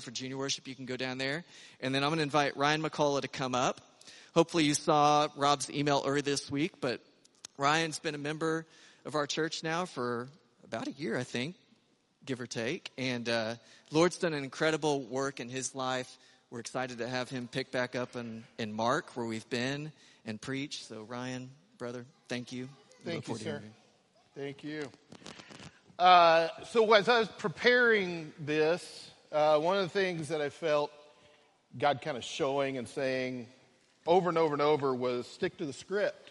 for junior worship, you can go down there. And then I'm going to invite Ryan McCullough to come up. Hopefully you saw Rob's email earlier this week, but Ryan's been a member of our church now for about a year, I think, give or take. And uh, Lord's done an incredible work in his life. We're excited to have him pick back up in, in Mark, where we've been and preach. So, Ryan, brother, thank you. Thank you, sir. Thank you. Uh, so, as I was preparing this, uh, one of the things that I felt God kind of showing and saying over and over and over was stick to the script.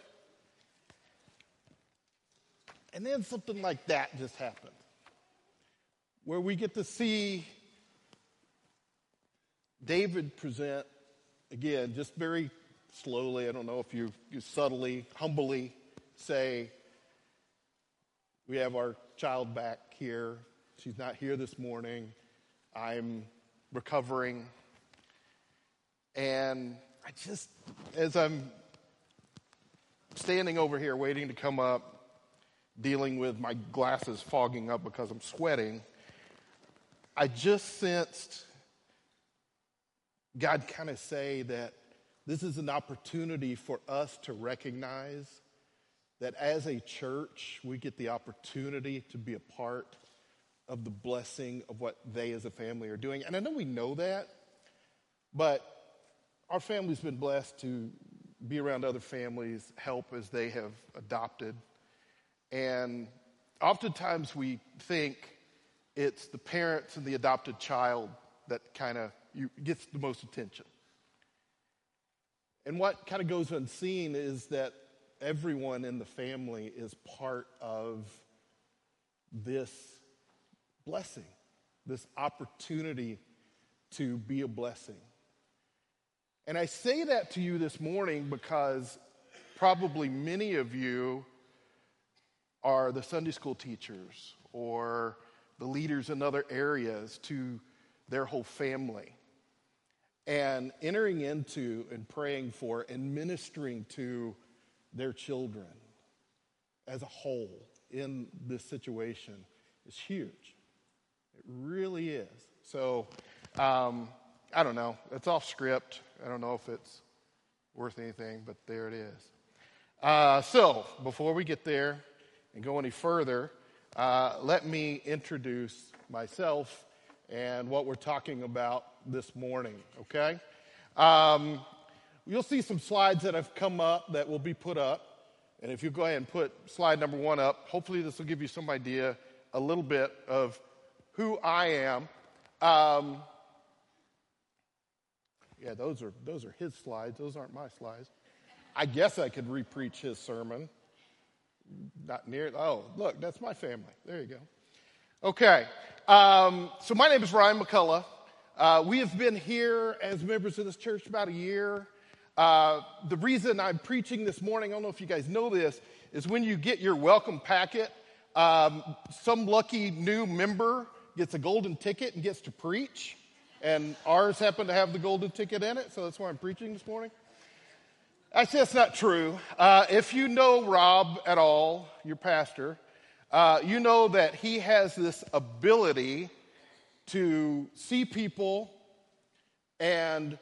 And then something like that just happened, where we get to see David present, again, just very slowly, I don't know if you, you subtly, humbly say, We have our child back here. She's not here this morning. I'm recovering. And I just, as I'm standing over here waiting to come up, dealing with my glasses fogging up because I'm sweating, I just sensed God kind of say that this is an opportunity for us to recognize that as a church, we get the opportunity to be a part of the blessing of what they as a family are doing. And I know we know that, but our family's been blessed to be around other families, help as they have adopted. And oftentimes we think it's the parents and the adopted child that kind of gets the most attention. And what kind of goes unseen is that everyone in the family is part of this blessing, this opportunity to be a blessing. And I say that to you this morning because probably many of you are the Sunday school teachers or the leaders in other areas to their whole family. And entering into and praying for and ministering to their children as a whole in this situation is huge. It really is. So, um, I don't know. It's off script. I don't know if it's worth anything, but there it is. Uh, so, before we get there and go any further, uh, let me introduce myself and what we're talking about this morning, okay? Um, you'll see some slides that have come up that will be put up. And if you go ahead and put slide number one up, hopefully this will give you some idea, a little bit of who I am. Um, yeah, those are, those are his slides. Those aren't my slides. I guess I could repreach his sermon. Not near, oh, look, that's my family. There you go. Okay. Um, so my name is Ryan McCullough. Uh, we have been here as members of this church about a year. Uh, the reason I'm preaching this morning, I don't know if you guys know this, is when you get your welcome packet, um, some lucky new member gets a golden ticket and gets to preach and ours happened to have the golden ticket in it, so that's why I'm preaching this morning. Actually, that's not true. Uh, if you know Rob at all, your pastor, uh, you know that he has this ability to see people and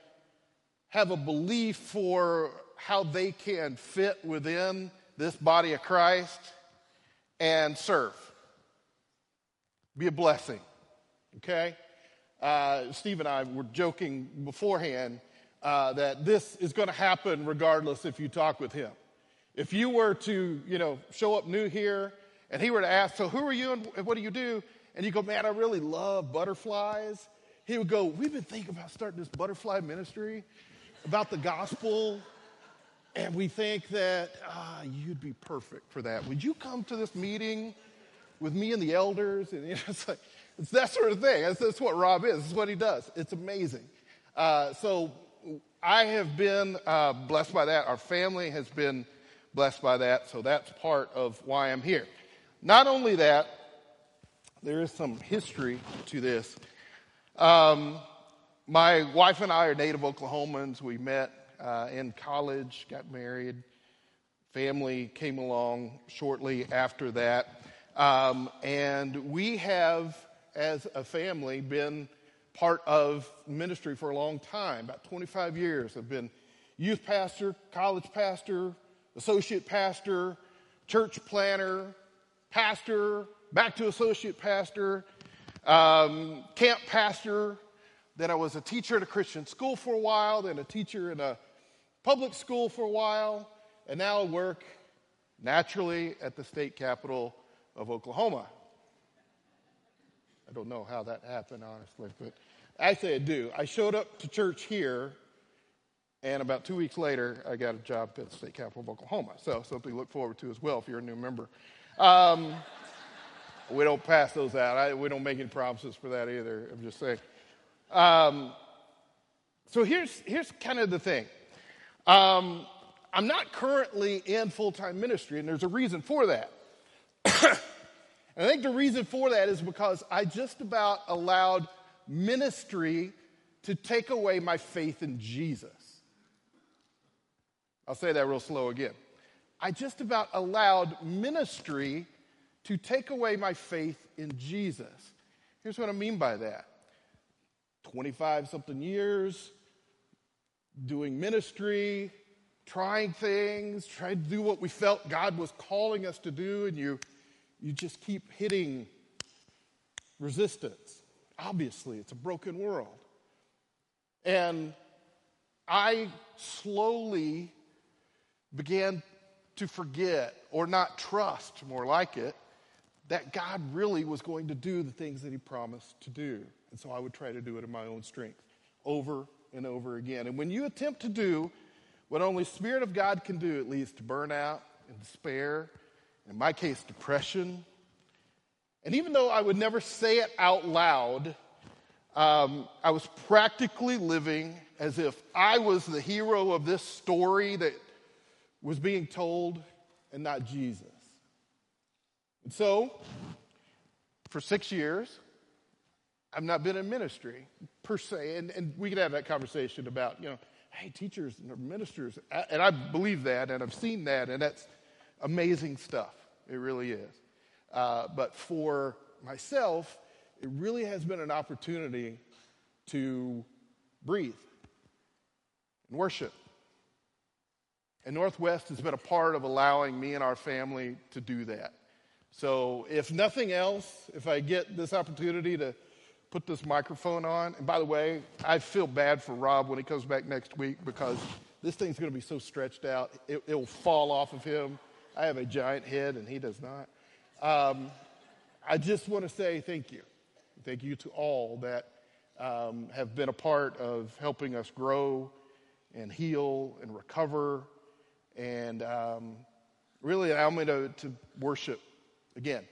have a belief for how they can fit within this body of Christ and serve. Be a blessing. Okay? uh, Steve and I were joking beforehand uh, that this is going to happen regardless if you talk with him. If you were to, you know, show up new here and he were to ask, so who are you and what do you do? And you go, man, I really love butterflies. He would go, we've been thinking about starting this butterfly ministry about the gospel. And we think that ah, you'd be perfect for that. Would you come to this meeting with me and the elders? And you know, it's like, it's that sort of thing. That's, that's what Rob is. It's what he does. It's amazing. Uh, so I have been uh, blessed by that. Our family has been blessed by that. So that's part of why I'm here. Not only that, there is some history to this. Um, my wife and I are native Oklahomans. We met uh, in college, got married. Family came along shortly after that. Um, and we have as a family, been part of ministry for a long time, about 25 years. I've been youth pastor, college pastor, associate pastor, church planter, pastor, back to associate pastor, um, camp pastor. Then I was a teacher at a Christian school for a while, then a teacher in a public school for a while, and now I work naturally at the state capital of Oklahoma. I don't know how that happened, honestly, but actually I do. I showed up to church here, and about two weeks later, I got a job at the state capital of Oklahoma. So something to look forward to as well if you're a new member. Um, we don't pass those out. I, we don't make any promises for that either. I'm just saying. Um, so here's here's kind of the thing. Um, I'm not currently in full time ministry, and there's a reason for that. I think the reason for that is because I just about allowed ministry to take away my faith in Jesus. I'll say that real slow again. I just about allowed ministry to take away my faith in Jesus. Here's what I mean by that 25 something years doing ministry, trying things, trying to do what we felt God was calling us to do, and you, you just keep hitting resistance. Obviously, it's a broken world. And I slowly began to forget or not trust, more like it, that God really was going to do the things that He promised to do. And so I would try to do it in my own strength over and over again. And when you attempt to do what only Spirit of God can do, it leads to burnout and despair, in my case, depression. And even though I would never say it out loud, um, I was practically living as if I was the hero of this story that was being told and not Jesus. And so, for six years, I've not been in ministry per se. And, and we could have that conversation about, you know, hey, teachers and ministers. And I believe that and I've seen that, and that's amazing stuff. It really is. Uh, but for myself, it really has been an opportunity to breathe and worship. And Northwest has been a part of allowing me and our family to do that. So, if nothing else, if I get this opportunity to put this microphone on, and by the way, I feel bad for Rob when he comes back next week because this thing's going to be so stretched out, it, will fall off of him. I have a giant head and he does not. Um, I just want to say thank you. Thank you to all that um, have been a part of helping us grow and heal and recover and um, really allow me to, to worship again.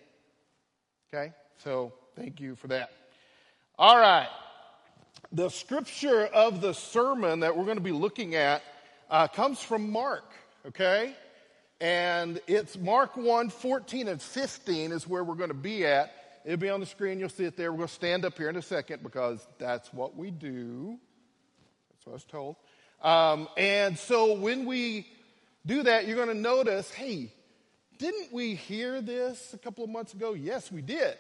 Okay? So thank you for that. All right. The scripture of the sermon that we're going to be looking at uh, comes from Mark, okay? And it's Mark 1 14 and 15 is where we're going to be at. It'll be on the screen. You'll see it there. We're going to stand up here in a second because that's what we do. That's what I was told. Um, and so when we do that, you're going to notice hey, didn't we hear this a couple of months ago? Yes, we did.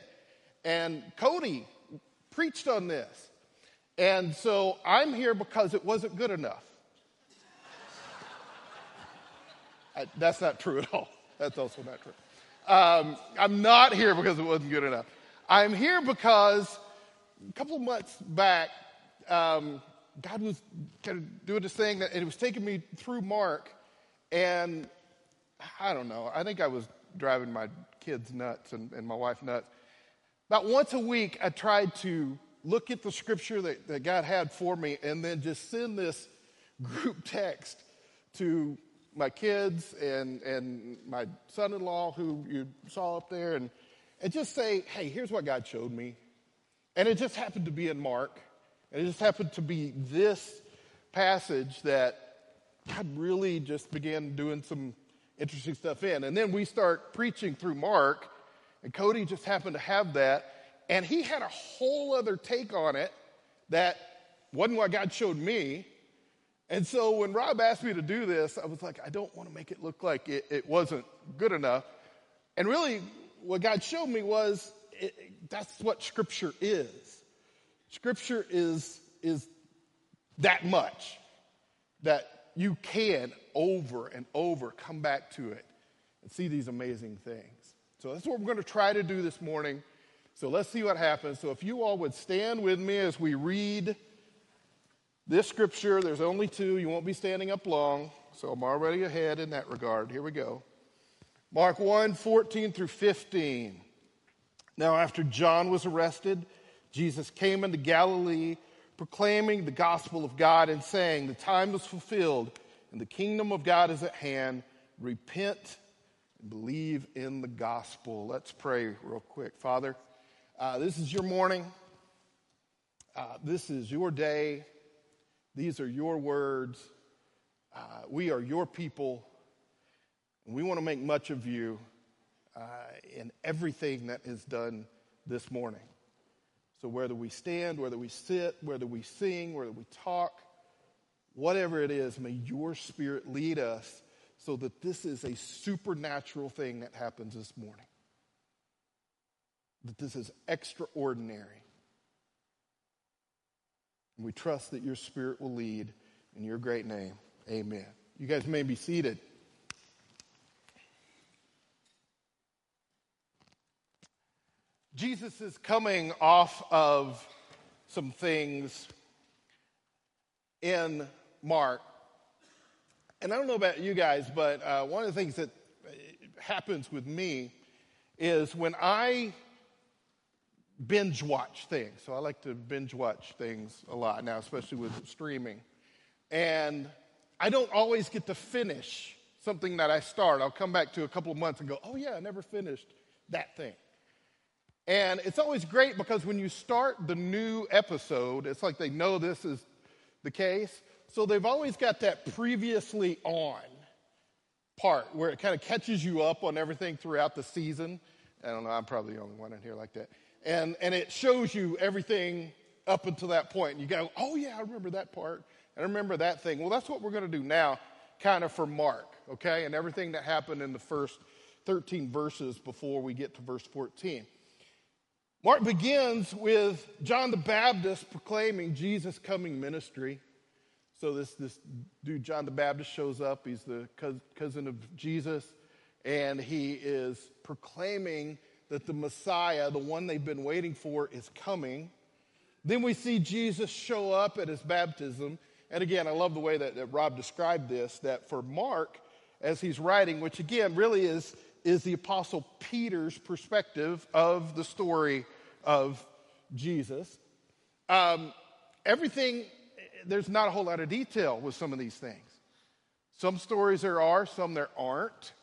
And Cody preached on this. And so I'm here because it wasn't good enough. I, that's not true at all. That's also not true. Um, I'm not here because it wasn't good enough. I'm here because a couple of months back, um, God was kind of doing this thing that it was taking me through Mark, and I don't know. I think I was driving my kids nuts and, and my wife nuts. About once a week, I tried to look at the scripture that, that God had for me and then just send this group text to my kids and, and my son in law, who you saw up there, and, and just say, hey, here's what God showed me. And it just happened to be in Mark. And it just happened to be this passage that God really just began doing some interesting stuff in. And then we start preaching through Mark, and Cody just happened to have that. And he had a whole other take on it that wasn't what God showed me. And so when Rob asked me to do this, I was like, I don't want to make it look like it, it wasn't good enough. And really, what God showed me was it, that's what Scripture is. Scripture is, is that much that you can over and over come back to it and see these amazing things. So that's what we're going to try to do this morning. So let's see what happens. So if you all would stand with me as we read this scripture, there's only two. You won't be standing up long. So I'm already ahead in that regard. Here we go. Mark 1 14 through 15. Now, after John was arrested, Jesus came into Galilee proclaiming the gospel of God and saying, The time is fulfilled and the kingdom of God is at hand. Repent and believe in the gospel. Let's pray real quick. Father, uh, this is your morning. Uh, this is your day. These are your words. Uh, we are your people. And we want to make much of you uh, in everything that is done this morning. So, whether we stand, whether we sit, whether we sing, whether we talk, whatever it is, may your spirit lead us so that this is a supernatural thing that happens this morning. That this is extraordinary. And we trust that your spirit will lead in your great name. Amen. You guys may be seated. Jesus is coming off of some things in Mark. And I don't know about you guys, but uh, one of the things that happens with me is when I binge watch things. So I like to binge watch things a lot now, especially with streaming. And I don't always get to finish something that I start. I'll come back to a couple of months and go, oh, yeah, I never finished that thing. And it's always great because when you start the new episode, it's like they know this is the case. So they've always got that previously on part where it kind of catches you up on everything throughout the season. I don't know, I'm probably the only one in here like that. And, and it shows you everything up until that point. And you go, oh, yeah, I remember that part. And I remember that thing. Well, that's what we're going to do now, kind of for Mark, okay? And everything that happened in the first 13 verses before we get to verse 14. Mark begins with John the Baptist proclaiming Jesus' coming ministry. So this, this dude, John the Baptist, shows up. He's the cousin of Jesus, and he is proclaiming that the Messiah, the one they've been waiting for, is coming. Then we see Jesus show up at his baptism. And again, I love the way that, that Rob described this, that for Mark, as he's writing, which again really is is the Apostle Peter's perspective of the story of Jesus. Um, everything, there's not a whole lot of detail with some of these things. Some stories there are, some there aren't.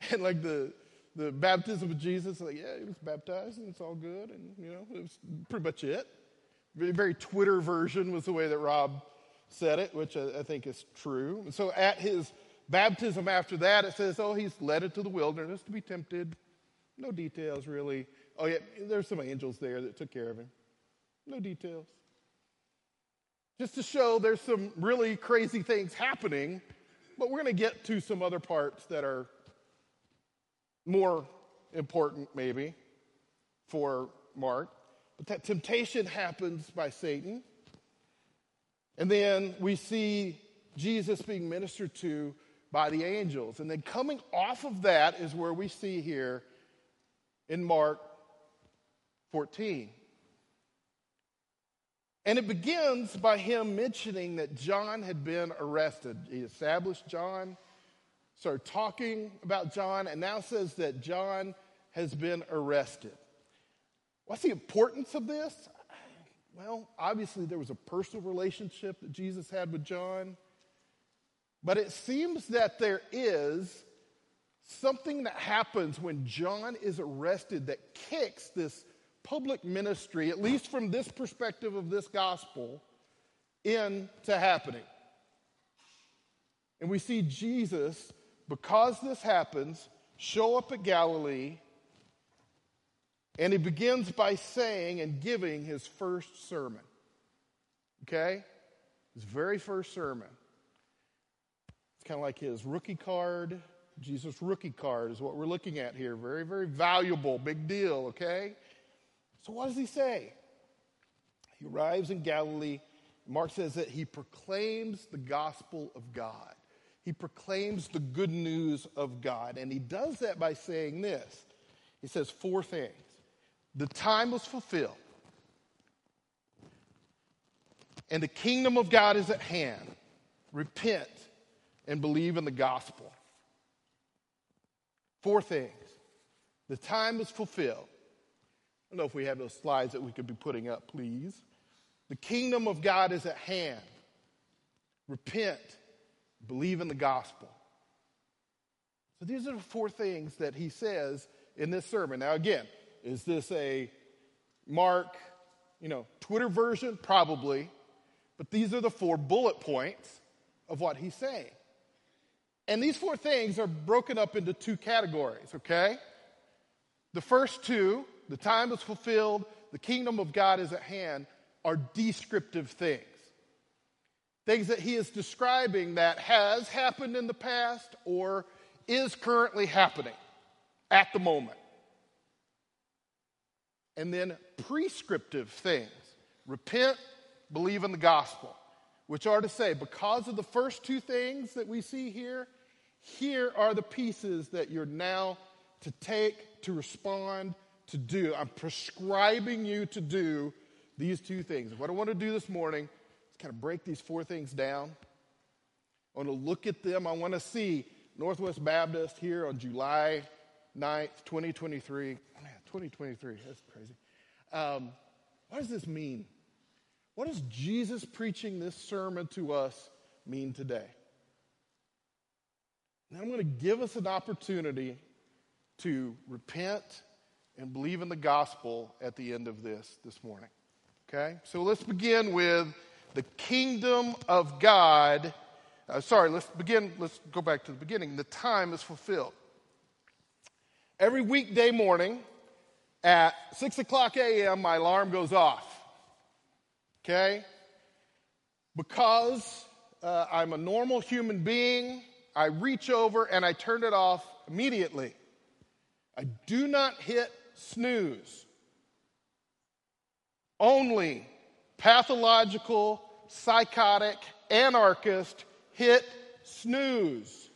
And like the, the baptism of Jesus, like, yeah, he was baptized and it's all good. And, you know, it was pretty much it. Very, very Twitter version was the way that Rob said it, which I, I think is true. And so at his Baptism after that, it says, oh, he's led into the wilderness to be tempted. No details, really. Oh, yeah, there's some angels there that took care of him. No details. Just to show there's some really crazy things happening, but we're going to get to some other parts that are more important, maybe, for Mark. But that temptation happens by Satan. And then we see Jesus being ministered to by the angels. And then coming off of that is where we see here in Mark 14. And it begins by him mentioning that John had been arrested. He established John, started talking about John, and now says that John has been arrested. What's the importance of this? Well, obviously, there was a personal relationship that Jesus had with John. But it seems that there is something that happens when John is arrested that kicks this public ministry, at least from this perspective of this gospel, into happening. And we see Jesus, because this happens, show up at Galilee, and he begins by saying and giving his first sermon. Okay? His very first sermon. It's kind of like his rookie card. Jesus' rookie card is what we're looking at here. Very, very valuable, big deal, okay? So, what does he say? He arrives in Galilee. Mark says that he proclaims the gospel of God. He proclaims the good news of God. And he does that by saying this He says four things. The time was fulfilled, and the kingdom of God is at hand. Repent and believe in the gospel. Four things. The time is fulfilled. I don't know if we have those slides that we could be putting up, please. The kingdom of God is at hand. Repent, believe in the gospel. So these are the four things that he says in this sermon. Now, again, is this a Mark, you know, Twitter version? Probably. But these are the four bullet points of what he's saying. And these four things are broken up into two categories, okay? The first two, the time is fulfilled, the kingdom of God is at hand, are descriptive things. Things that he is describing that has happened in the past or is currently happening at the moment. And then prescriptive things repent, believe in the gospel, which are to say, because of the first two things that we see here, here are the pieces that you're now to take, to respond, to do. I'm prescribing you to do these two things. What I want to do this morning kind of break these four things down. I want to look at them. I want to see Northwest Baptist here on July 9th, 2023. Oh, man, 2023, that's crazy. Um, what does this mean? What does Jesus preaching this sermon to us mean today? And I'm going to give us an opportunity to repent and believe in the gospel at the end of this this morning. Okay? So let's begin with the kingdom of God. Uh, sorry, let's begin. Let's go back to the beginning. The time is fulfilled. Every weekday morning at 6 o'clock a.m., my alarm goes off. Okay? Because uh, I'm a normal human being, I reach over and I turn it off immediately. I do not hit snooze. Only pathological, psychotic, anarchist hit snooze.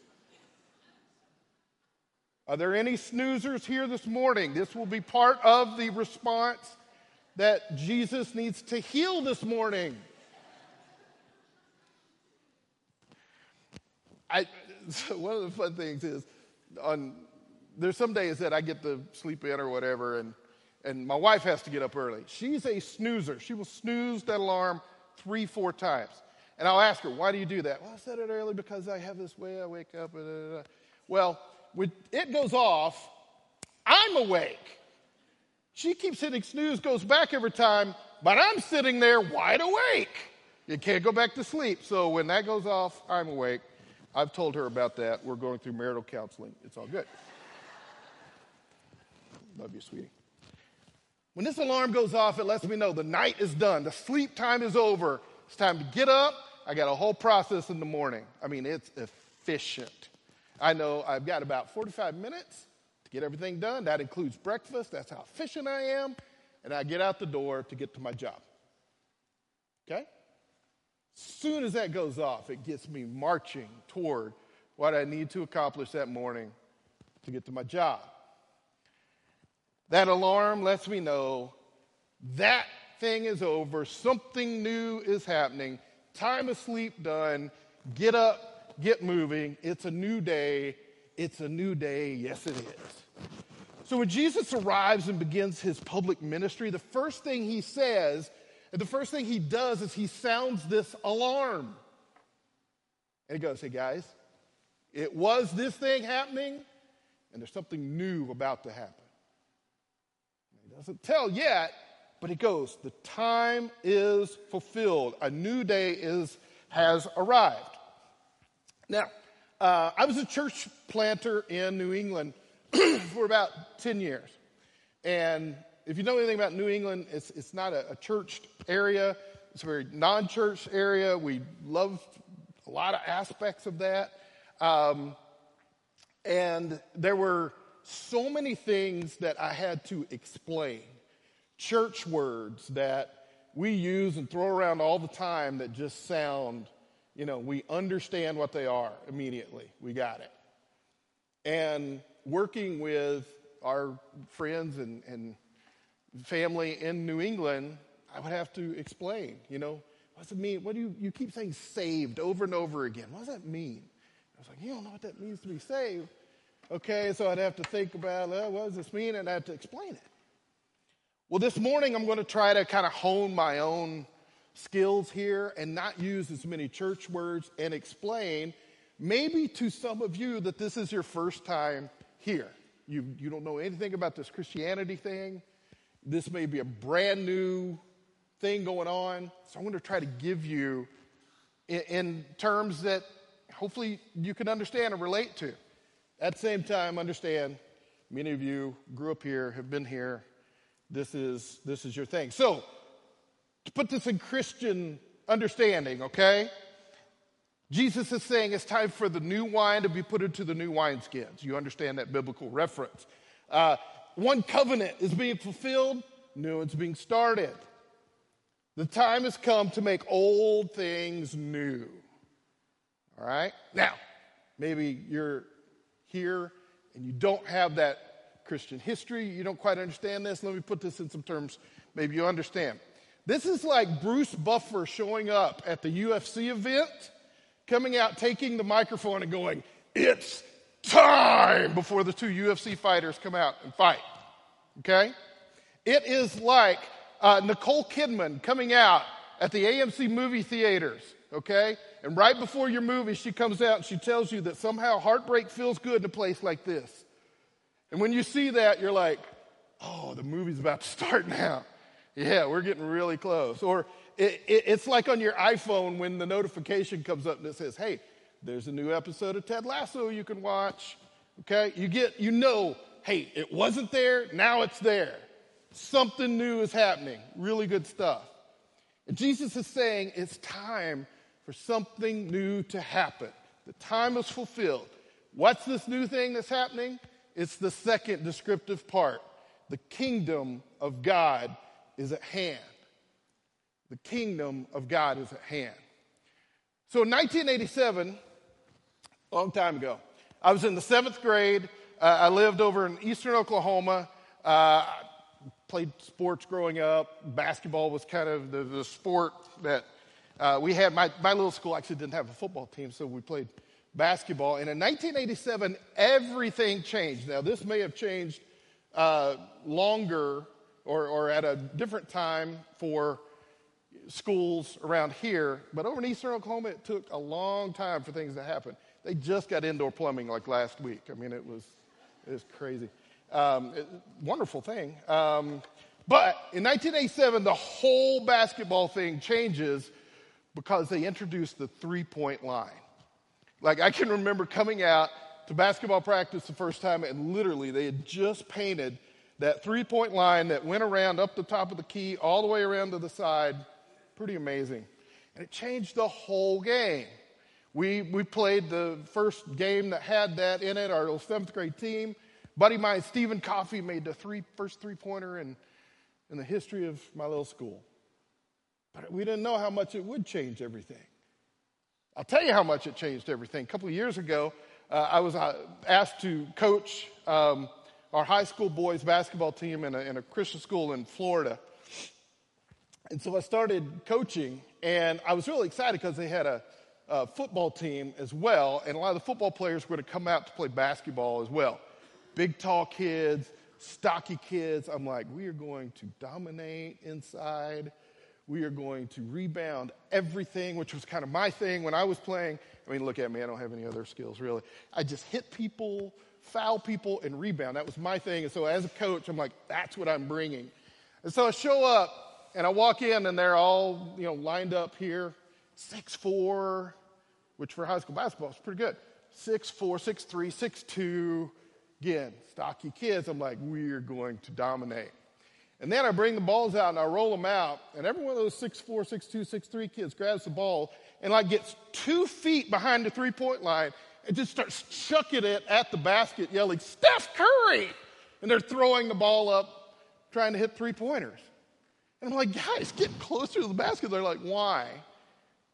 Are there any snoozers here this morning? This will be part of the response that Jesus needs to heal this morning. I, so one of the fun things is on there's some days that I get to sleep in or whatever, and and my wife has to get up early. She's a snoozer. She will snooze that alarm three, four times. And I'll ask her, why do you do that? Well, I set it early because I have this way I wake up. Well, when it goes off, I'm awake. She keeps hitting snooze, goes back every time, but I'm sitting there wide awake. You can't go back to sleep. So when that goes off, I'm awake. I've told her about that. We're going through marital counseling. It's all good. Love you, sweetie. When this alarm goes off, it lets me know the night is done. The sleep time is over. It's time to get up. I got a whole process in the morning. I mean, it's efficient. I know I've got about 45 minutes to get everything done. That includes breakfast. That's how efficient I am. And I get out the door to get to my job. Okay? Soon as that goes off, it gets me marching toward what I need to accomplish that morning to get to my job. That alarm lets me know that thing is over, something new is happening, time of sleep done, get up, get moving. It's a new day. It's a new day. Yes, it is. So when Jesus arrives and begins his public ministry, the first thing he says and the first thing he does is he sounds this alarm. And he goes, Hey guys, it was this thing happening, and there's something new about to happen. Doesn't tell yet, but he goes, The time is fulfilled. A new day is, has arrived. Now, uh, I was a church planter in New England for about 10 years. And if you know anything about New England, it's, it's not a, a churched area. It's a very non-church area. We love a lot of aspects of that. Um, and there were so many things that I had to explain. Church words that we use and throw around all the time that just sound, you know, we understand what they are immediately. We got it. And working with our friends and, and family in New England, I would have to explain, you know, what does it mean? What do you, you keep saying saved over and over again? What does that mean? I was like, you don't know what that means to be saved. Okay, so I'd have to think about, well, what does this mean? And I'd have to explain it. Well, this morning I'm going to try to kind of hone my own skills here and not use as many church words and explain, maybe to some of you, that this is your first time here. You, you don't know anything about this Christianity thing. This may be a brand new thing going on. So I'm going to try to give you in, in terms that hopefully you can understand and relate to. At the same time, understand many of you grew up here, have been here. This is, this is your thing. So, to put this in Christian understanding, okay? Jesus is saying it's time for the new wine to be put into the new wineskins. You understand that biblical reference. Uh, one covenant is being fulfilled, new one's being started. The time has come to make old things new. All right? Now, maybe you're here and you don't have that Christian history, you don't quite understand this. Let me put this in some terms maybe you understand. This is like Bruce Buffer showing up at the UFC event, coming out, taking the microphone, and going, It's time before the two UFC fighters come out and fight. Okay? It is like uh, Nicole Kidman coming out at the AMC movie theaters, okay? And right before your movie, she comes out and she tells you that somehow heartbreak feels good in a place like this. And when you see that, you're like, oh, the movie's about to start now. Yeah, we're getting really close. Or it, it, it's like on your iPhone when the notification comes up and it says, hey, there's a new episode of Ted Lasso you can watch. Okay? You get, you know, hey, it wasn't there, now it's there. Something new is happening. Really good stuff. And Jesus is saying it's time for something new to happen. The time is fulfilled. What's this new thing that's happening? It's the second descriptive part. The kingdom of God is at hand. The kingdom of God is at hand. So in 1987, a long time ago, I was in the seventh grade. Uh, I lived over in eastern Oklahoma. Uh, played sports growing up. Basketball was kind of the, the sport that uh, we had. My, my little school actually didn't have a football team, so we played basketball. And in 1987, everything changed. Now, this may have changed uh, longer or, or at a different time for schools around here, but over in eastern Oklahoma, it took a long time for things to happen. They just got indoor plumbing like last week. I mean, it was, it was crazy. Um, it, wonderful thing. Um, but in 1987, the whole basketball thing changes because they introduced the three point line. Like, I can remember coming out to basketball practice the first time, and literally, they had just painted that three point line that went around up the top of the key, all the way around to the side. Pretty amazing. And it changed the whole game. We, we played the first game that had that in it, our little seventh grade team buddy mine, Stephen Coffey, made the three, first three pointer in, in the history of my little school. But we didn't know how much it would change everything. I'll tell you how much it changed everything. A couple of years ago, uh, I was uh, asked to coach um, our high school boys basketball team in a, in a Christian school in Florida. And so I started coaching, and I was really excited because they had a, football team as well, and a lot of the football players were to come out to play basketball as well big, tall kids, stocky kids. I'm like, we are going to dominate inside. We are going to rebound everything, which was kind of my thing when I was playing. I mean, look at me, I don't have any other skills really. I just hit people, foul people, and rebound. That was my thing. And so as a coach, I'm like, that's what I'm bringing. And so I show up and I walk in and they're all, you know, lined up here, six four, which for high school basketball is pretty good. Six four, six three, six two, Again, stocky kids, I'm like, we're going to dominate. And then I bring the balls out and I roll them out, and every one of those 6'4, 6'2, 6'3 kids grabs the ball and like gets two feet behind the three point line and just starts chucking it at the basket, yelling, Steph Curry! And they're throwing the ball up, trying to hit three pointers. And I'm like, guys, get closer to the basket. They're like, why?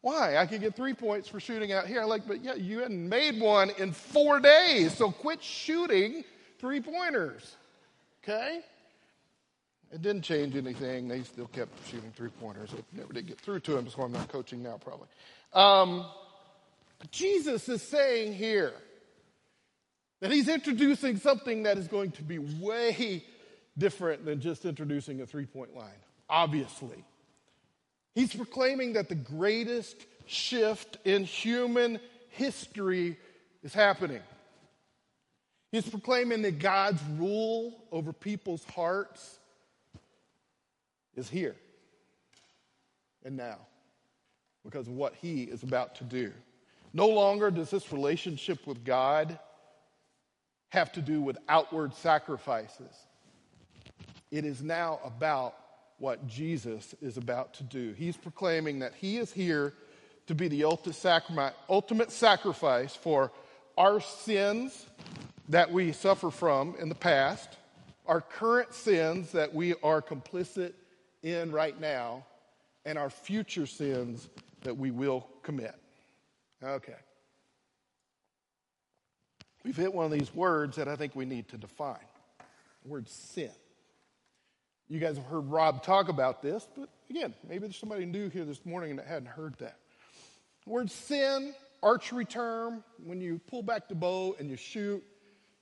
Why? I could get three points for shooting out here. I'm like, but yeah, you hadn't made one in four days, so quit shooting three pointers. Okay? It didn't change anything. They still kept shooting three pointers. It never did get through to them, so I'm not coaching now, probably. Um, Jesus is saying here that he's introducing something that is going to be way different than just introducing a three point line, obviously. He's proclaiming that the greatest shift in human history is happening. He's proclaiming that God's rule over people's hearts is here and now because of what he is about to do. No longer does this relationship with God have to do with outward sacrifices. It is now about what Jesus is about to do. He's proclaiming that he is here to be the ultimate sacrifice for our sins that we suffer from in the past, our current sins that we are complicit in right now, and our future sins that we will commit. Okay. We've hit one of these words that I think we need to define the word sin. You guys have heard Rob talk about this, but again, maybe there's somebody new here this morning that hadn't heard that. The word sin, archery term, when you pull back the bow and you shoot,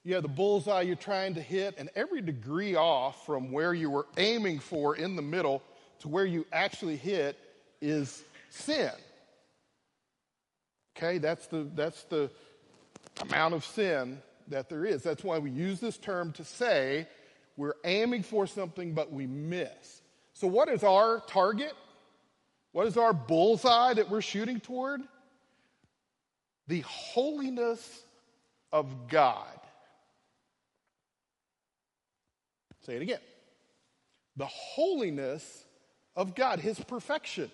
you have the bullseye you're trying to hit, and every degree off from where you were aiming for in the middle to where you actually hit is sin. Okay, that's the, that's the amount of sin that there is. That's why we use this term to say we're aiming for something, but we miss. So, what is our target? What is our bullseye that we're shooting toward? The holiness of God. Say it again. The holiness of God, His perfection.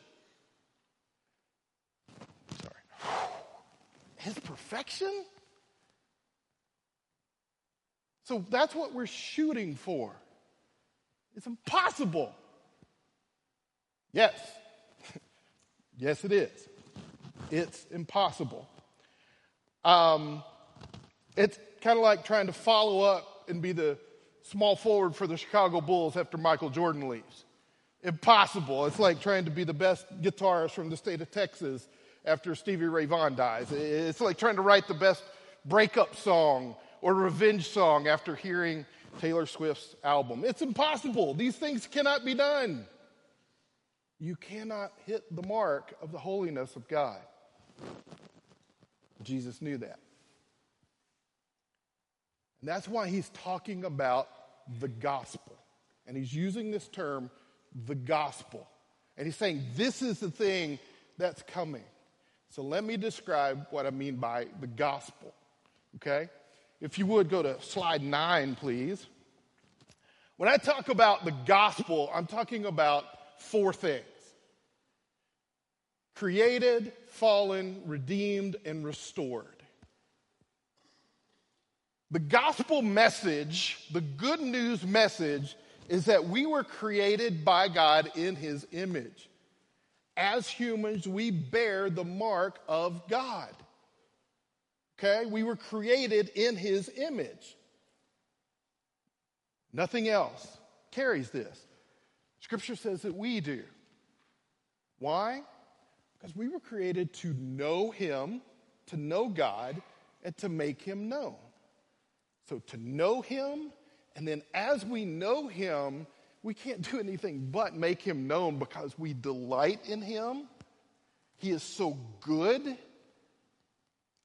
Sorry. His perfection? So that's what we're shooting for. It's impossible. Yes. yes, it is. It's impossible. Um, it's kind of like trying to follow up and be the small forward for the Chicago Bulls after Michael Jordan leaves. Impossible. It's like trying to be the best guitarist from the state of Texas after Stevie Ray Vaughan dies. It's like trying to write the best breakup song or revenge song after hearing Taylor Swift's album. It's impossible. These things cannot be done. You cannot hit the mark of the holiness of God. Jesus knew that. And that's why he's talking about the gospel. And he's using this term, the gospel. And he's saying, this is the thing that's coming. So let me describe what I mean by the gospel. Okay? If you would go to slide nine, please. When I talk about the gospel, I'm talking about four things created, fallen, redeemed, and restored. The gospel message, the good news message, is that we were created by God in his image. As humans, we bear the mark of God. Okay? We were created in his image. Nothing else carries this. Scripture says that we do. Why? Because we were created to know him, to know God, and to make him known. So to know him, and then as we know him, we can't do anything but make him known because we delight in him. He is so good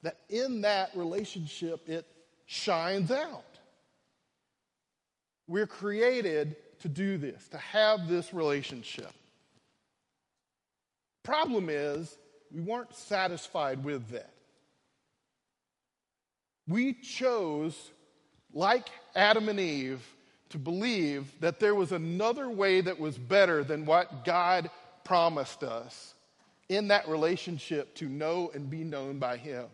that in that relationship it shines out. We're created to do this, to have this relationship. Problem is, we weren't satisfied with that. We chose, like Adam and Eve, to believe that there was another way that was better than what God promised us in that relationship to know and be known by Him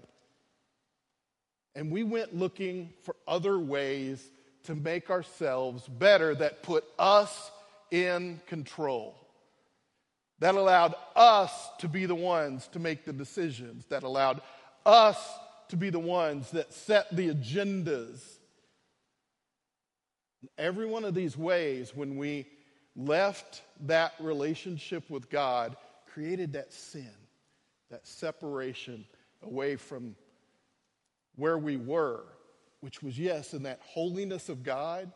and we went looking for other ways to make ourselves better that put us in control. that allowed us to be the ones to make the decisions, that allowed us to be the ones that set the agendas. Every one of these ways, when we left that relationship with God, created that sin, that separation away from where we were, which was, yes, in that holiness of God,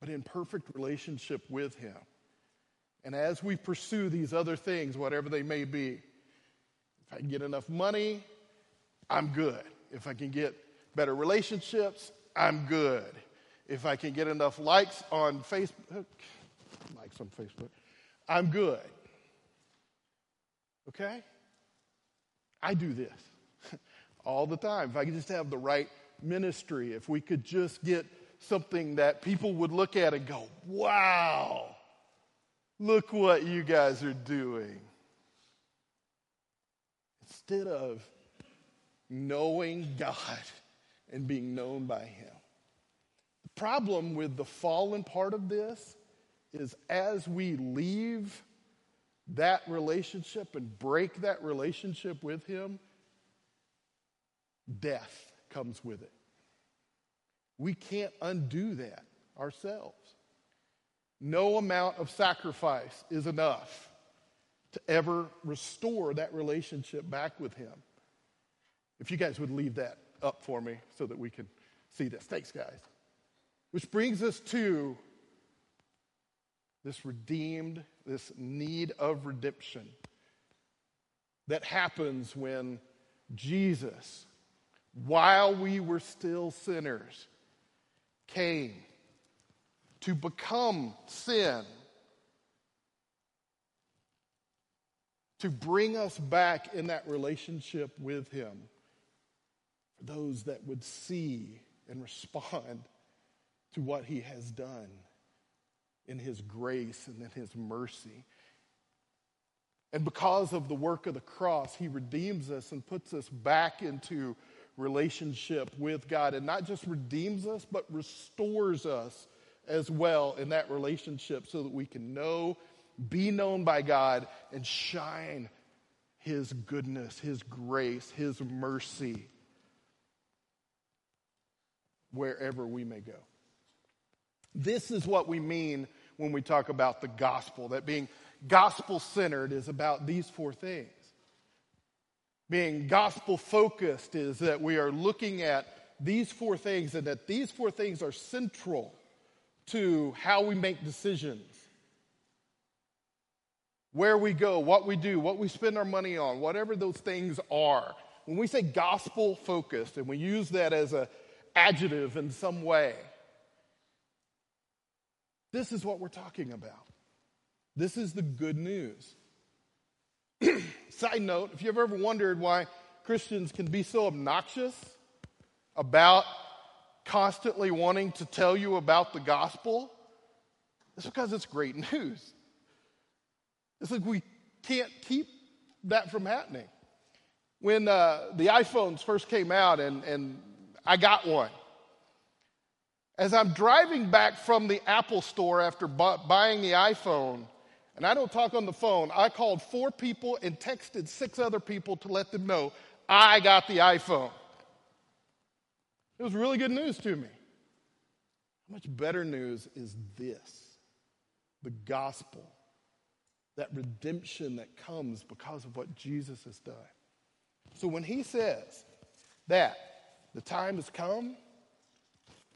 but in perfect relationship with Him. And as we pursue these other things, whatever they may be, if I can get enough money, I'm good. If I can get better relationships, I'm good. If I can get enough likes on Facebook, likes on Facebook, I'm good. Okay? I do this all the time. If I could just have the right ministry, if we could just get something that people would look at and go, wow, look what you guys are doing. Instead of knowing God and being known by Him. Problem with the fallen part of this is as we leave that relationship and break that relationship with Him, death comes with it. We can't undo that ourselves. No amount of sacrifice is enough to ever restore that relationship back with Him. If you guys would leave that up for me so that we can see this. Thanks, guys. Which brings us to this redeemed, this need of redemption that happens when Jesus, while we were still sinners, came to become sin, to bring us back in that relationship with Him. For those that would see and respond to what He has done in His grace and in His mercy. And because of the work of the cross, He redeems us and puts us back into relationship with God. And not just redeems us, but restores us as well in that relationship so that we can know, be known by God, and shine His goodness, His grace, His mercy wherever we may go. This is what we mean when we talk about the gospel, that being gospel centered is about these four things. Being gospel focused is that we are looking at these four things and that these four things are central to how we make decisions. Where we go, what we do, what we spend our money on, whatever those things are. When we say gospel focused and we use that as an adjective in some way, this is what we're talking about. This is the good news. Side note if you've ever wondered why Christians can be so obnoxious about constantly wanting to tell you about the gospel, it's because it's great news. It's like we can't keep that from happening. When uh, the iPhones first came out and, and I got one, as I'm driving back from the Apple store after bu- buying the iPhone, and I don't talk on the phone, I called four people and texted six other people to let them know I got the iPhone. It was really good news to me. How much better news is this? The gospel, that redemption that comes because of what Jesus has done. So when he says that the time has come,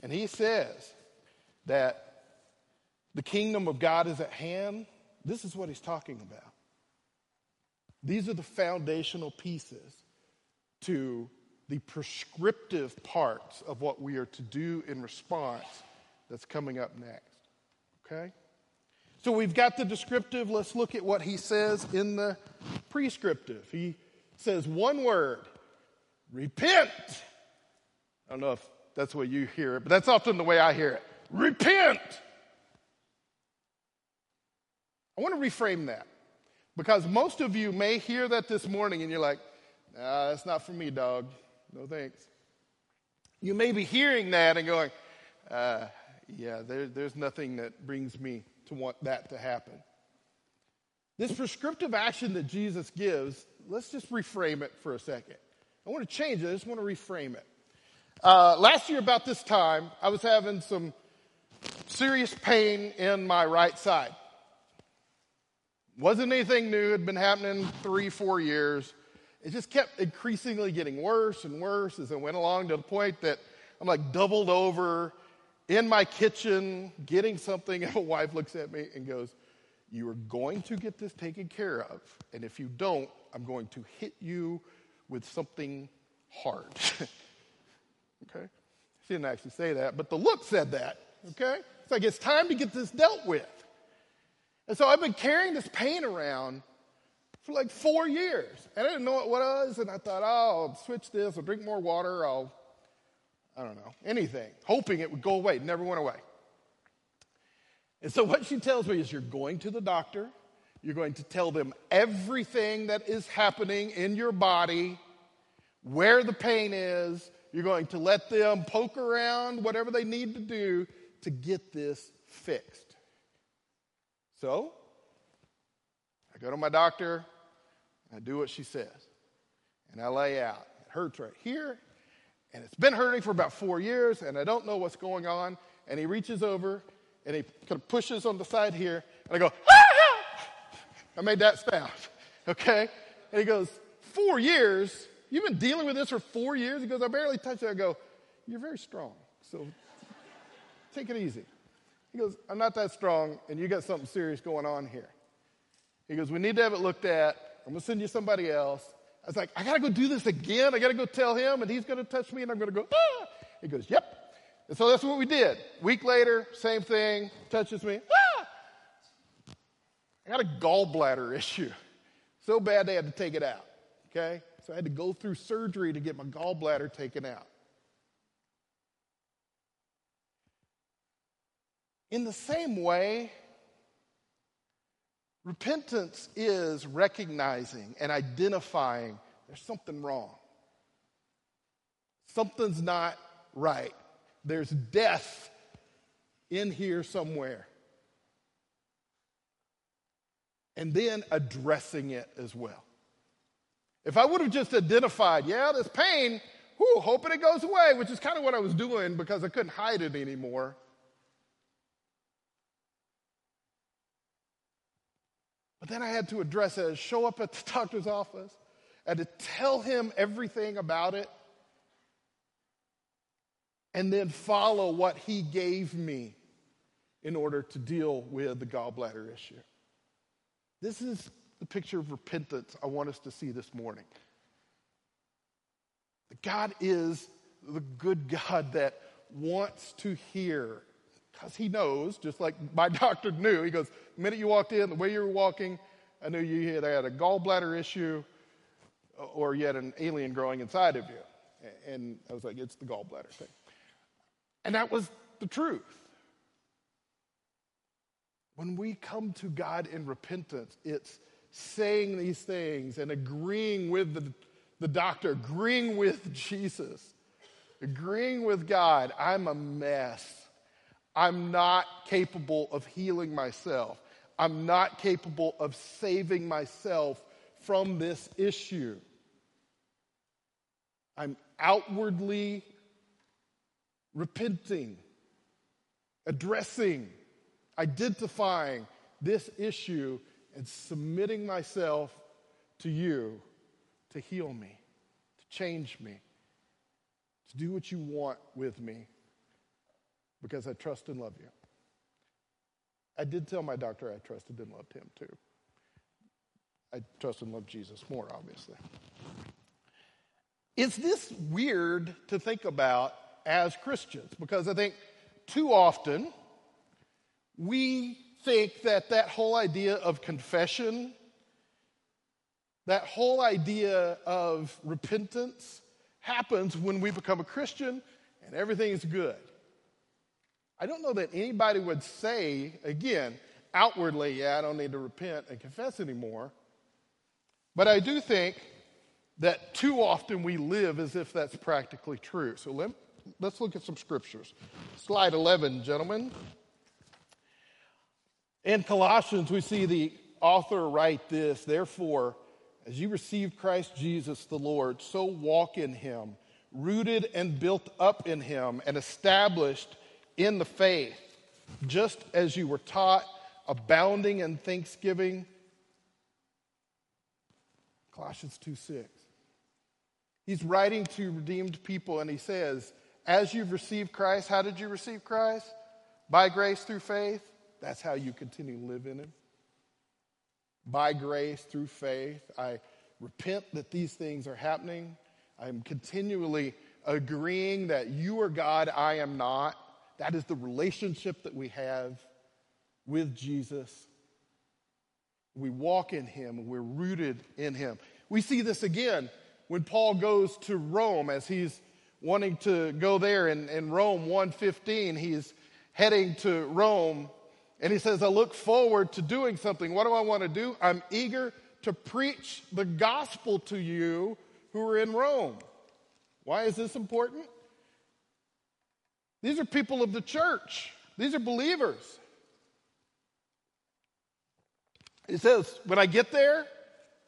and he says that the kingdom of God is at hand. This is what he's talking about. These are the foundational pieces to the prescriptive parts of what we are to do in response that's coming up next. Okay? So we've got the descriptive. Let's look at what he says in the prescriptive. He says one word repent. I don't know if that's the way you hear it, but that's often the way I hear it. Repent. I want to reframe that because most of you may hear that this morning and you're like, nah, that's not for me, dog. No thanks. You may be hearing that and going, uh, yeah, there, there's nothing that brings me to want that to happen. This prescriptive action that Jesus gives, let's just reframe it for a second. I want to change it, I just want to reframe it. Uh, last year, about this time, I was having some serious pain in my right side. Wasn't anything new, had been happening three, four years. It just kept increasingly getting worse and worse as I went along to the point that I'm like doubled over in my kitchen getting something, and my wife looks at me and goes, You are going to get this taken care of, and if you don't, I'm going to hit you with something hard. okay? She didn't actually say that, but the look said that. Okay? It's like it's time to get this dealt with. And so I've been carrying this pain around for like four years. And I didn't know what it was, and I thought, oh, I'll switch this, I'll drink more water, I'll, I don't know, anything, hoping it would go away. It never went away. And so what she tells me is you're going to the doctor, you're going to tell them everything that is happening in your body, where the pain is, you're going to let them poke around whatever they need to do to get this fixed. So, I go to my doctor, I do what she says, and I lay out. It hurts right here, and it's been hurting for about four years, and I don't know what's going on. And he reaches over and he kind of pushes on the side here, and I go, ah! I made that sound, okay? And he goes, Four years? You've been dealing with this for four years? He goes, I barely touched it. I go, You're very strong, so take it easy. He goes, I'm not that strong, and you got something serious going on here. He goes, We need to have it looked at. I'm going to send you somebody else. I was like, I got to go do this again. I got to go tell him, and he's going to touch me, and I'm going to go, ah. He goes, Yep. And so that's what we did. Week later, same thing, touches me, ah. I got a gallbladder issue. So bad they had to take it out. Okay? So I had to go through surgery to get my gallbladder taken out. In the same way, repentance is recognizing and identifying there's something wrong. Something's not right. There's death in here somewhere. And then addressing it as well. If I would have just identified, yeah, this pain, whew, hoping it goes away, which is kind of what I was doing because I couldn't hide it anymore. But then I had to address it, show up at the doctor's office, and to tell him everything about it, and then follow what he gave me in order to deal with the gallbladder issue. This is the picture of repentance I want us to see this morning. God is the good God that wants to hear because he knows, just like my doctor knew. He goes, the minute you walked in, the way you were walking, I knew you had a gallbladder issue uh, or you had an alien growing inside of you. And I was like, it's the gallbladder thing. And that was the truth. When we come to God in repentance, it's saying these things and agreeing with the, the doctor, agreeing with Jesus, agreeing with God. I'm a mess. I'm not capable of healing myself. I'm not capable of saving myself from this issue. I'm outwardly repenting, addressing, identifying this issue, and submitting myself to you to heal me, to change me, to do what you want with me because I trust and love you. I did tell my doctor I trusted and loved him too. I trust and love Jesus more, obviously. Is this weird to think about as Christians? Because I think too often we think that that whole idea of confession, that whole idea of repentance happens when we become a Christian and everything is good. I don't know that anybody would say, again, outwardly, yeah, I don't need to repent and confess anymore. But I do think that too often we live as if that's practically true. So let, let's look at some scriptures. Slide 11, gentlemen. In Colossians, we see the author write this Therefore, as you receive Christ Jesus the Lord, so walk in him, rooted and built up in him, and established in the faith, just as you were taught, abounding in thanksgiving. Colossians 2 6. He's writing to redeemed people and he says, As you've received Christ, how did you receive Christ? By grace through faith. That's how you continue to live in him. By grace through faith. I repent that these things are happening. I'm continually agreeing that you are God, I am not. That is the relationship that we have with Jesus. We walk in him, we're rooted in him. We see this again when Paul goes to Rome as he's wanting to go there in, in Rome 115. He's heading to Rome and he says, I look forward to doing something. What do I want to do? I'm eager to preach the gospel to you who are in Rome. Why is this important? These are people of the church, these are believers. He says, when I get there,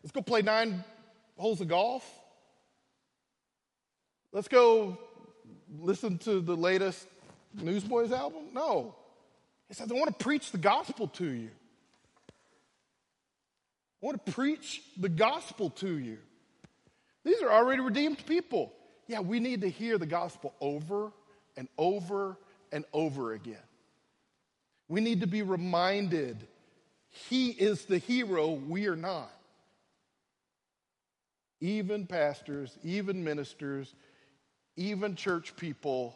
let's go play nine holes of golf. Let's go listen to the latest Newsboys album? No. He says, I want to preach the gospel to you. I want to preach the gospel to you. These are already redeemed people. Yeah, we need to hear the gospel over and over and over again. We need to be reminded he is the hero, we are not. Even pastors, even ministers, even church people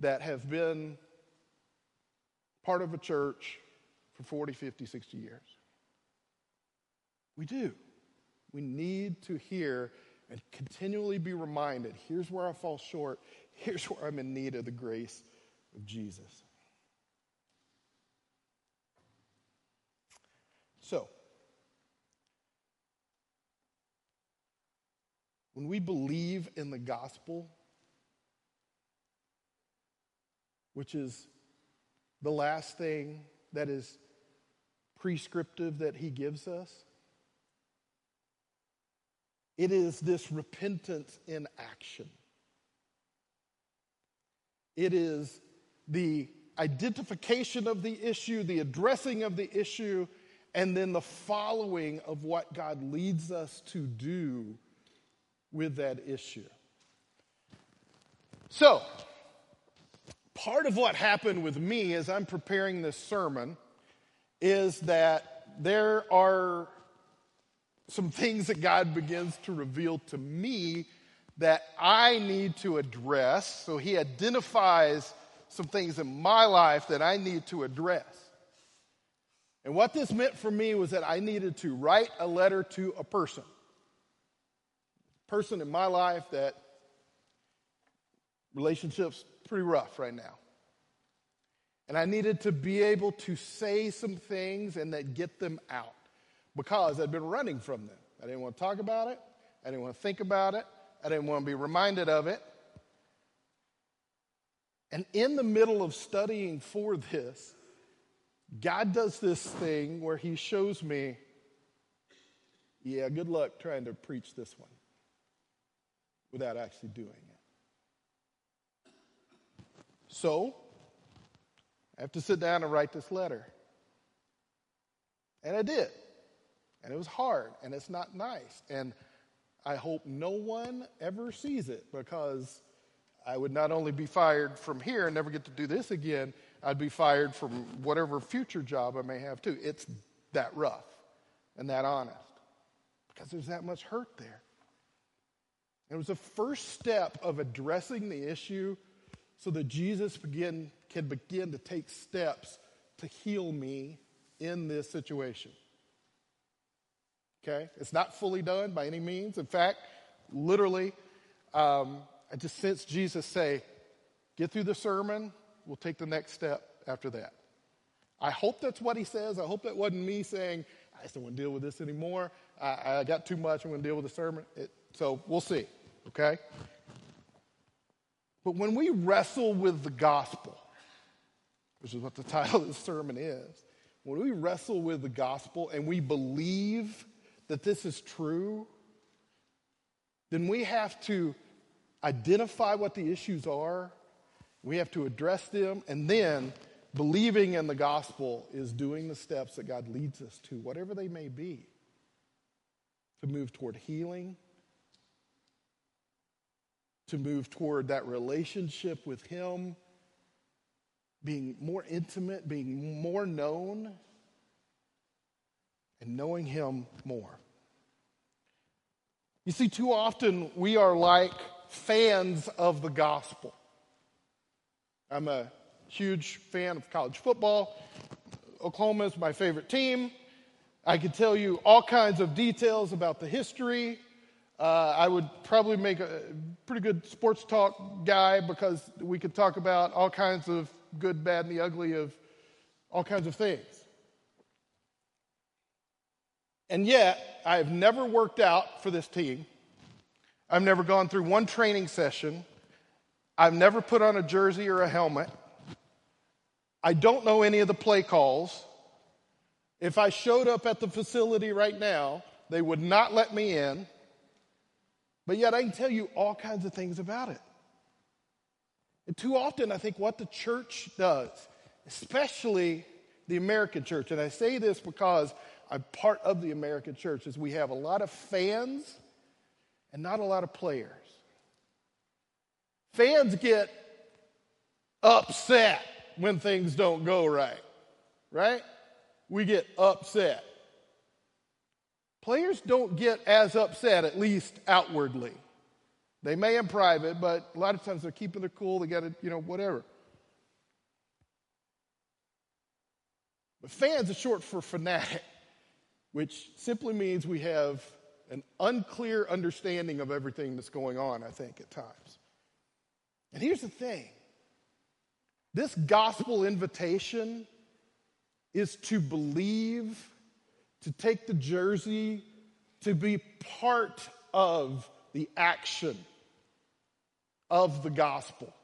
that have been part of a church for 40, 50, 60 years. We do. We need to hear and continually be reminded here's where I fall short, here's where I'm in need of the grace of Jesus. So, when we believe in the gospel, which is the last thing that is prescriptive that he gives us, it is this repentance in action. It is the identification of the issue, the addressing of the issue, and then the following of what God leads us to do with that issue. So, part of what happened with me as I'm preparing this sermon is that there are some things that God begins to reveal to me that I need to address. So he identifies some things in my life that I need to address. And what this meant for me was that I needed to write a letter to a person. Person in my life that relationships pretty rough right now. And I needed to be able to say some things and that get them out because I'd been running from them. I didn't want to talk about it. I didn't want to think about it. I didn't want to be reminded of it. And in the middle of studying for this, God does this thing where He shows me, yeah, good luck trying to preach this one without actually doing it. So, I have to sit down and write this letter. And I did. And it was hard and it's not nice. And I hope no one ever sees it because I would not only be fired from here and never get to do this again, I'd be fired from whatever future job I may have too. It's that rough and that honest because there's that much hurt there. It was the first step of addressing the issue so that Jesus begin, can begin to take steps to heal me in this situation. Okay? It's not fully done by any means. In fact, literally, um, I just sense Jesus say, get through the sermon, we'll take the next step after that. I hope that's what he says. I hope that wasn't me saying, I just don't want to deal with this anymore. I, I got too much. I'm going to deal with the sermon. It, so we'll see. Okay? But when we wrestle with the gospel, which is what the title of the sermon is, when we wrestle with the gospel and we believe that this is true, then we have to identify what the issues are, we have to address them, and then believing in the gospel is doing the steps that God leads us to, whatever they may be, to move toward healing, to move toward that relationship with Him, being more intimate, being more known, and knowing Him more. You see, too often we are like fans of the gospel. I'm a huge fan of college football. Oklahoma is my favorite team. I could tell you all kinds of details about the history. Uh, I would probably make a pretty good sports talk guy because we could talk about all kinds of good, bad, and the ugly of all kinds of things. And yet, I have never worked out for this team. I've never gone through one training session. I've never put on a jersey or a helmet. I don't know any of the play calls. If I showed up at the facility right now, they would not let me in. But yet I can tell you all kinds of things about it. And too often, I think what the church does, especially the American church, and I say this because I'm part of the American church, is we have a lot of fans and not a lot of players. Fans get upset when things don't go right, right? We get upset. Players don't get as upset, at least outwardly. They may in private, but a lot of times they're keeping their cool. They got to, you know, whatever. But fans are short for fanatic, which simply means we have an unclear understanding of everything that's going on, I think, at times. And here's the thing this gospel invitation is to believe, to take the jersey, to be part of the action of the gospel,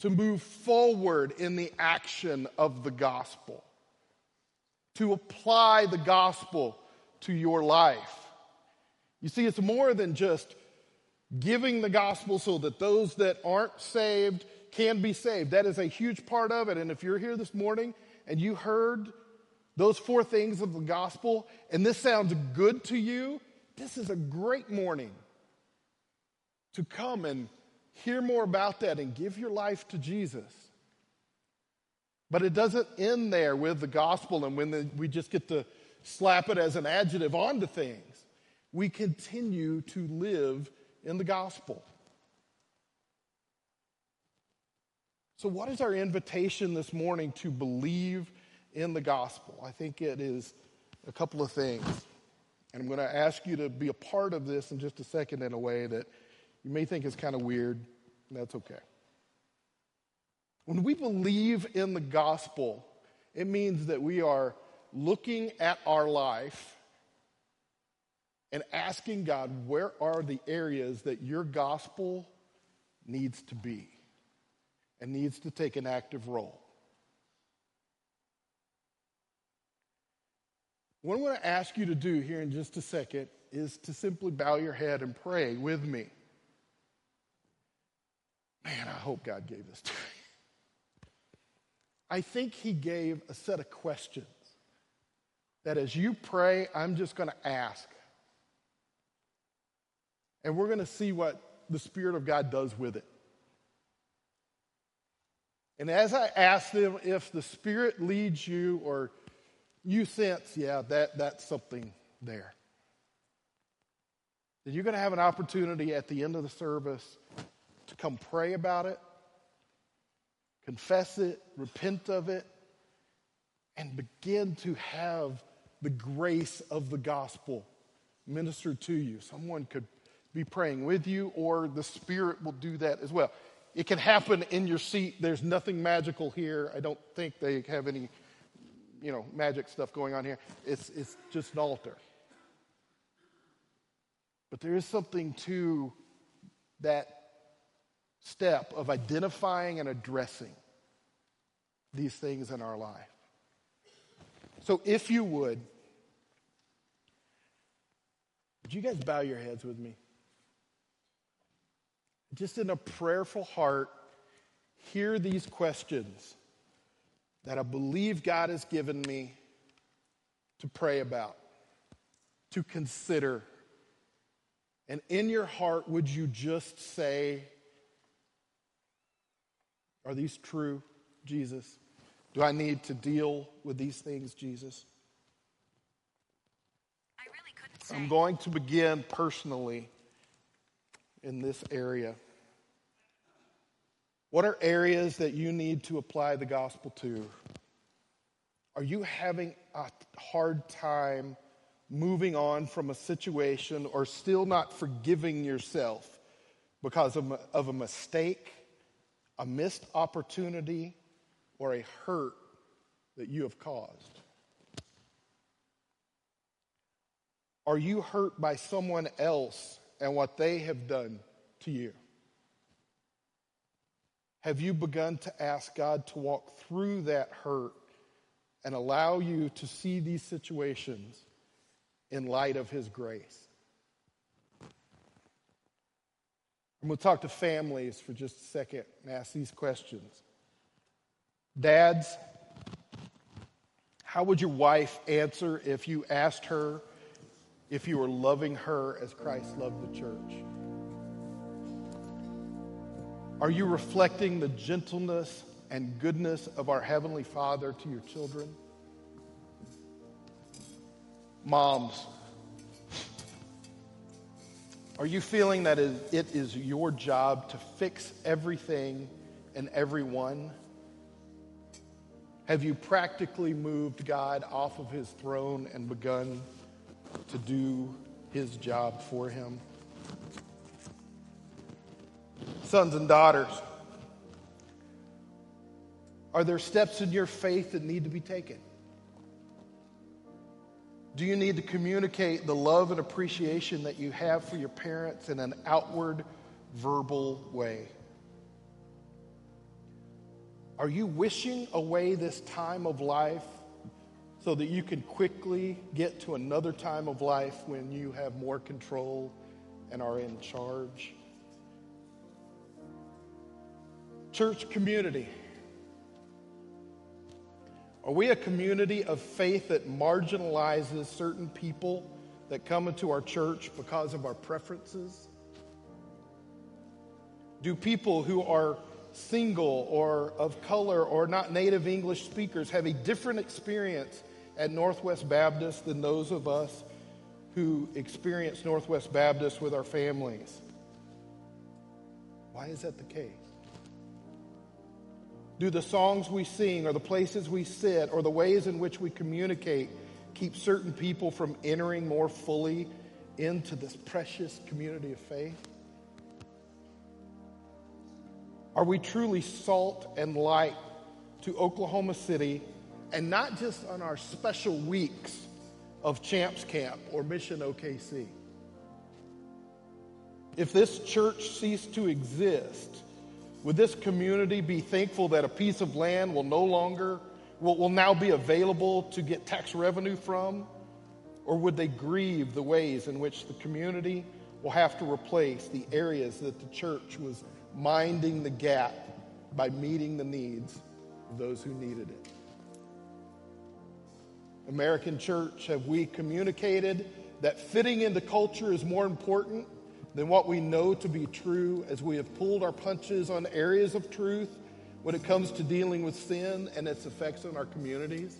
to move forward in the action of the gospel, to apply the gospel to your life. You see, it's more than just giving the gospel so that those that aren't saved can be saved. That is a huge part of it. And if you're here this morning and you heard those four things of the gospel and this sounds good to you, this is a great morning to come and hear more about that and give your life to Jesus. But it doesn't end there with the gospel and when the, we just get to slap it as an adjective onto things. We continue to live in the gospel. So, what is our invitation this morning to believe in the gospel? I think it is a couple of things. And I'm going to ask you to be a part of this in just a second in a way that you may think is kind of weird. That's okay. When we believe in the gospel, it means that we are looking at our life and asking God, where are the areas that your gospel needs to be and needs to take an active role? What I'm going to ask you to do here in just a second is to simply bow your head and pray with me. Man, I hope God gave this to me. I think He gave a set of questions that as you pray, I'm just going to ask. And we're going to see what the Spirit of God does with it. And as I ask them, if the Spirit leads you or you sense, yeah, that, that's something there, then you're going to have an opportunity at the end of the service to come pray about it, confess it, repent of it, and begin to have the grace of the gospel ministered to you. Someone could be praying with you, or the Spirit will do that as well. It can happen in your seat. There's nothing magical here. I don't think they have any, you know, magic stuff going on here. It's, it's just an altar. But there is something to that step of identifying and addressing these things in our life. So if you would, would you guys bow your heads with me? Just in a prayerful heart, hear these questions that I believe God has given me to pray about, to consider. And in your heart, would you just say, Are these true, Jesus? Do I need to deal with these things, Jesus? I really couldn't say. I'm going to begin personally in this area. What are areas that you need to apply the gospel to? Are you having a hard time moving on from a situation or still not forgiving yourself because of of a mistake, a missed opportunity, or a hurt that you have caused? Are you hurt by someone else and what they have done to you? Have you begun to ask God to walk through that hurt and allow you to see these situations in light of His grace? I'm going to talk to families for just a second and ask these questions. Dads, how would your wife answer if you asked her if you were loving her as Christ loved the church? Are you reflecting the gentleness and goodness of our Heavenly Father to your children? Moms, are you feeling that it is your job to fix everything and everyone? Have you practically moved God off of his throne and begun to do his job for him? Sons and daughters, are there steps in your faith that need to be taken? Do you need to communicate the love and appreciation that you have for your parents in an outward, verbal way? Are you wishing away this time of life so that you can quickly get to another time of life when you have more control and are in charge? Church community. Are we a community of faith that marginalizes certain people that come into our church because of our preferences? Do people who are single or of color or not native English speakers have a different experience at Northwest Baptist than those of us who experience Northwest Baptist with our families? Why is that the case? Do the songs we sing or the places we sit or the ways in which we communicate keep certain people from entering more fully into this precious community of faith? Are we truly salt and light to Oklahoma City and not just on our special weeks of Champs Camp or Mission OKC? If this church ceased to exist, would this community be thankful that a piece of land will no longer, will, will now be available to get tax revenue from? Or would they grieve the ways in which the community will have to replace the areas that the church was minding the gap by meeting the needs of those who needed it? American church, have we communicated that fitting into culture is more important than what we know to be true as we have pulled our punches on areas of truth when it comes to dealing with sin and its effects on our communities?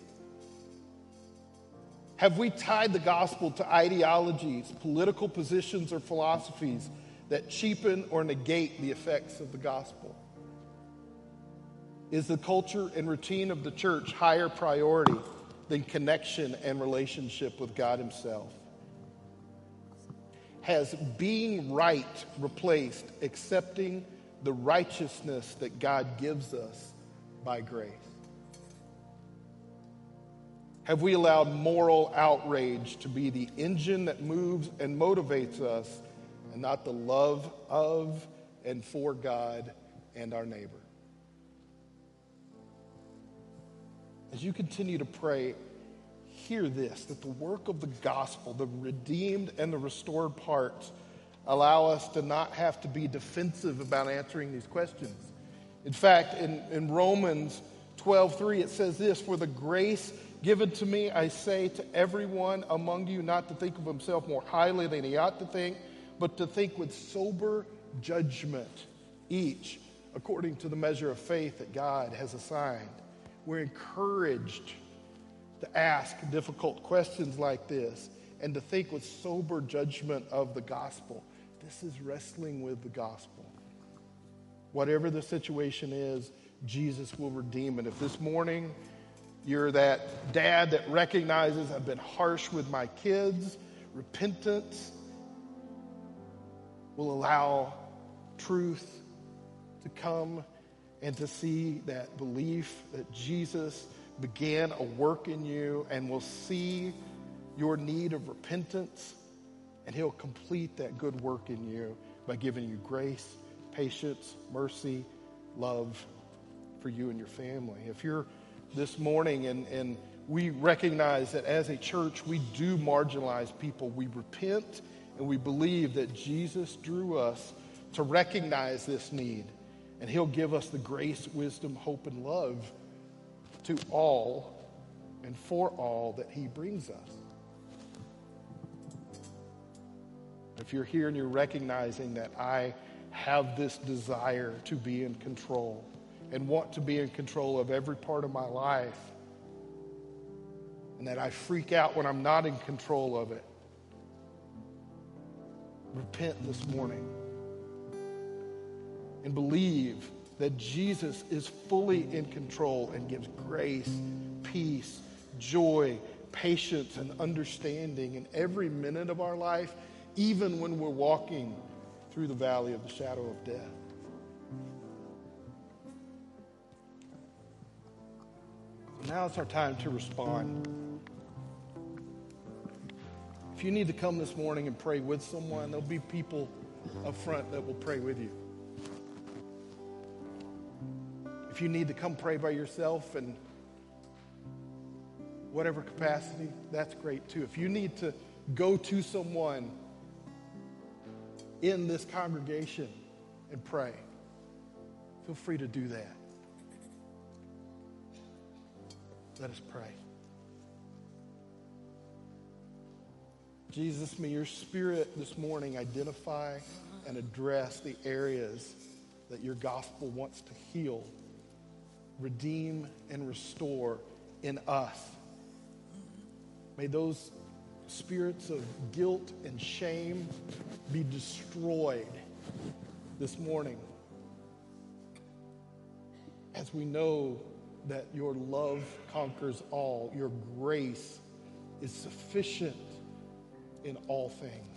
Have we tied the gospel to ideologies, political positions, or philosophies that cheapen or negate the effects of the gospel? Is the culture and routine of the church higher priority than connection and relationship with God Himself? Has being right replaced accepting the righteousness that God gives us by grace? Have we allowed moral outrage to be the engine that moves and motivates us and not the love of and for God and our neighbor? As you continue to pray, hear this that the work of the gospel, the redeemed and the restored parts, allow us to not have to be defensive about answering these questions. In fact, in, in Romans 12:3 it says this, for the grace given to me I say to everyone among you not to think of himself more highly than he ought to think, but to think with sober judgment, each according to the measure of faith that God has assigned. We're encouraged to ask difficult questions like this and to think with sober judgment of the gospel. This is wrestling with the gospel. Whatever the situation is, Jesus will redeem it. If this morning you're that dad that recognizes I've been harsh with my kids, repentance will allow truth to come and to see that belief that Jesus began a work in you and will see your need of repentance, and He'll complete that good work in you by giving you grace, patience, mercy, love for you and your family. If you're this morning and, and we recognize that as a church we do marginalize people, we repent and we believe that Jesus drew us to recognize this need, and He'll give us the grace, wisdom, hope, and love to all and for all that He brings us. If you're here and you're recognizing that I have this desire to be in control and want to be in control of every part of my life, and that I freak out when I'm not in control of it, repent this morning and believe that Jesus is fully in control and gives grace, peace, joy, patience, and understanding in every minute of our life, even when we're walking through the valley of the shadow of death. Now it's our time to respond. If you need to come this morning and pray with someone, there'll be people up front that will pray with you. If you need to come pray by yourself and whatever capacity, that's great too. If you need to go to someone in this congregation and pray, feel free to do that. Let us pray. Jesus, may your spirit this morning identify and address the areas that your gospel wants to heal redeem, and restore in us. May those spirits of guilt and shame be destroyed this morning as we know that your love conquers all, your grace is sufficient in all things.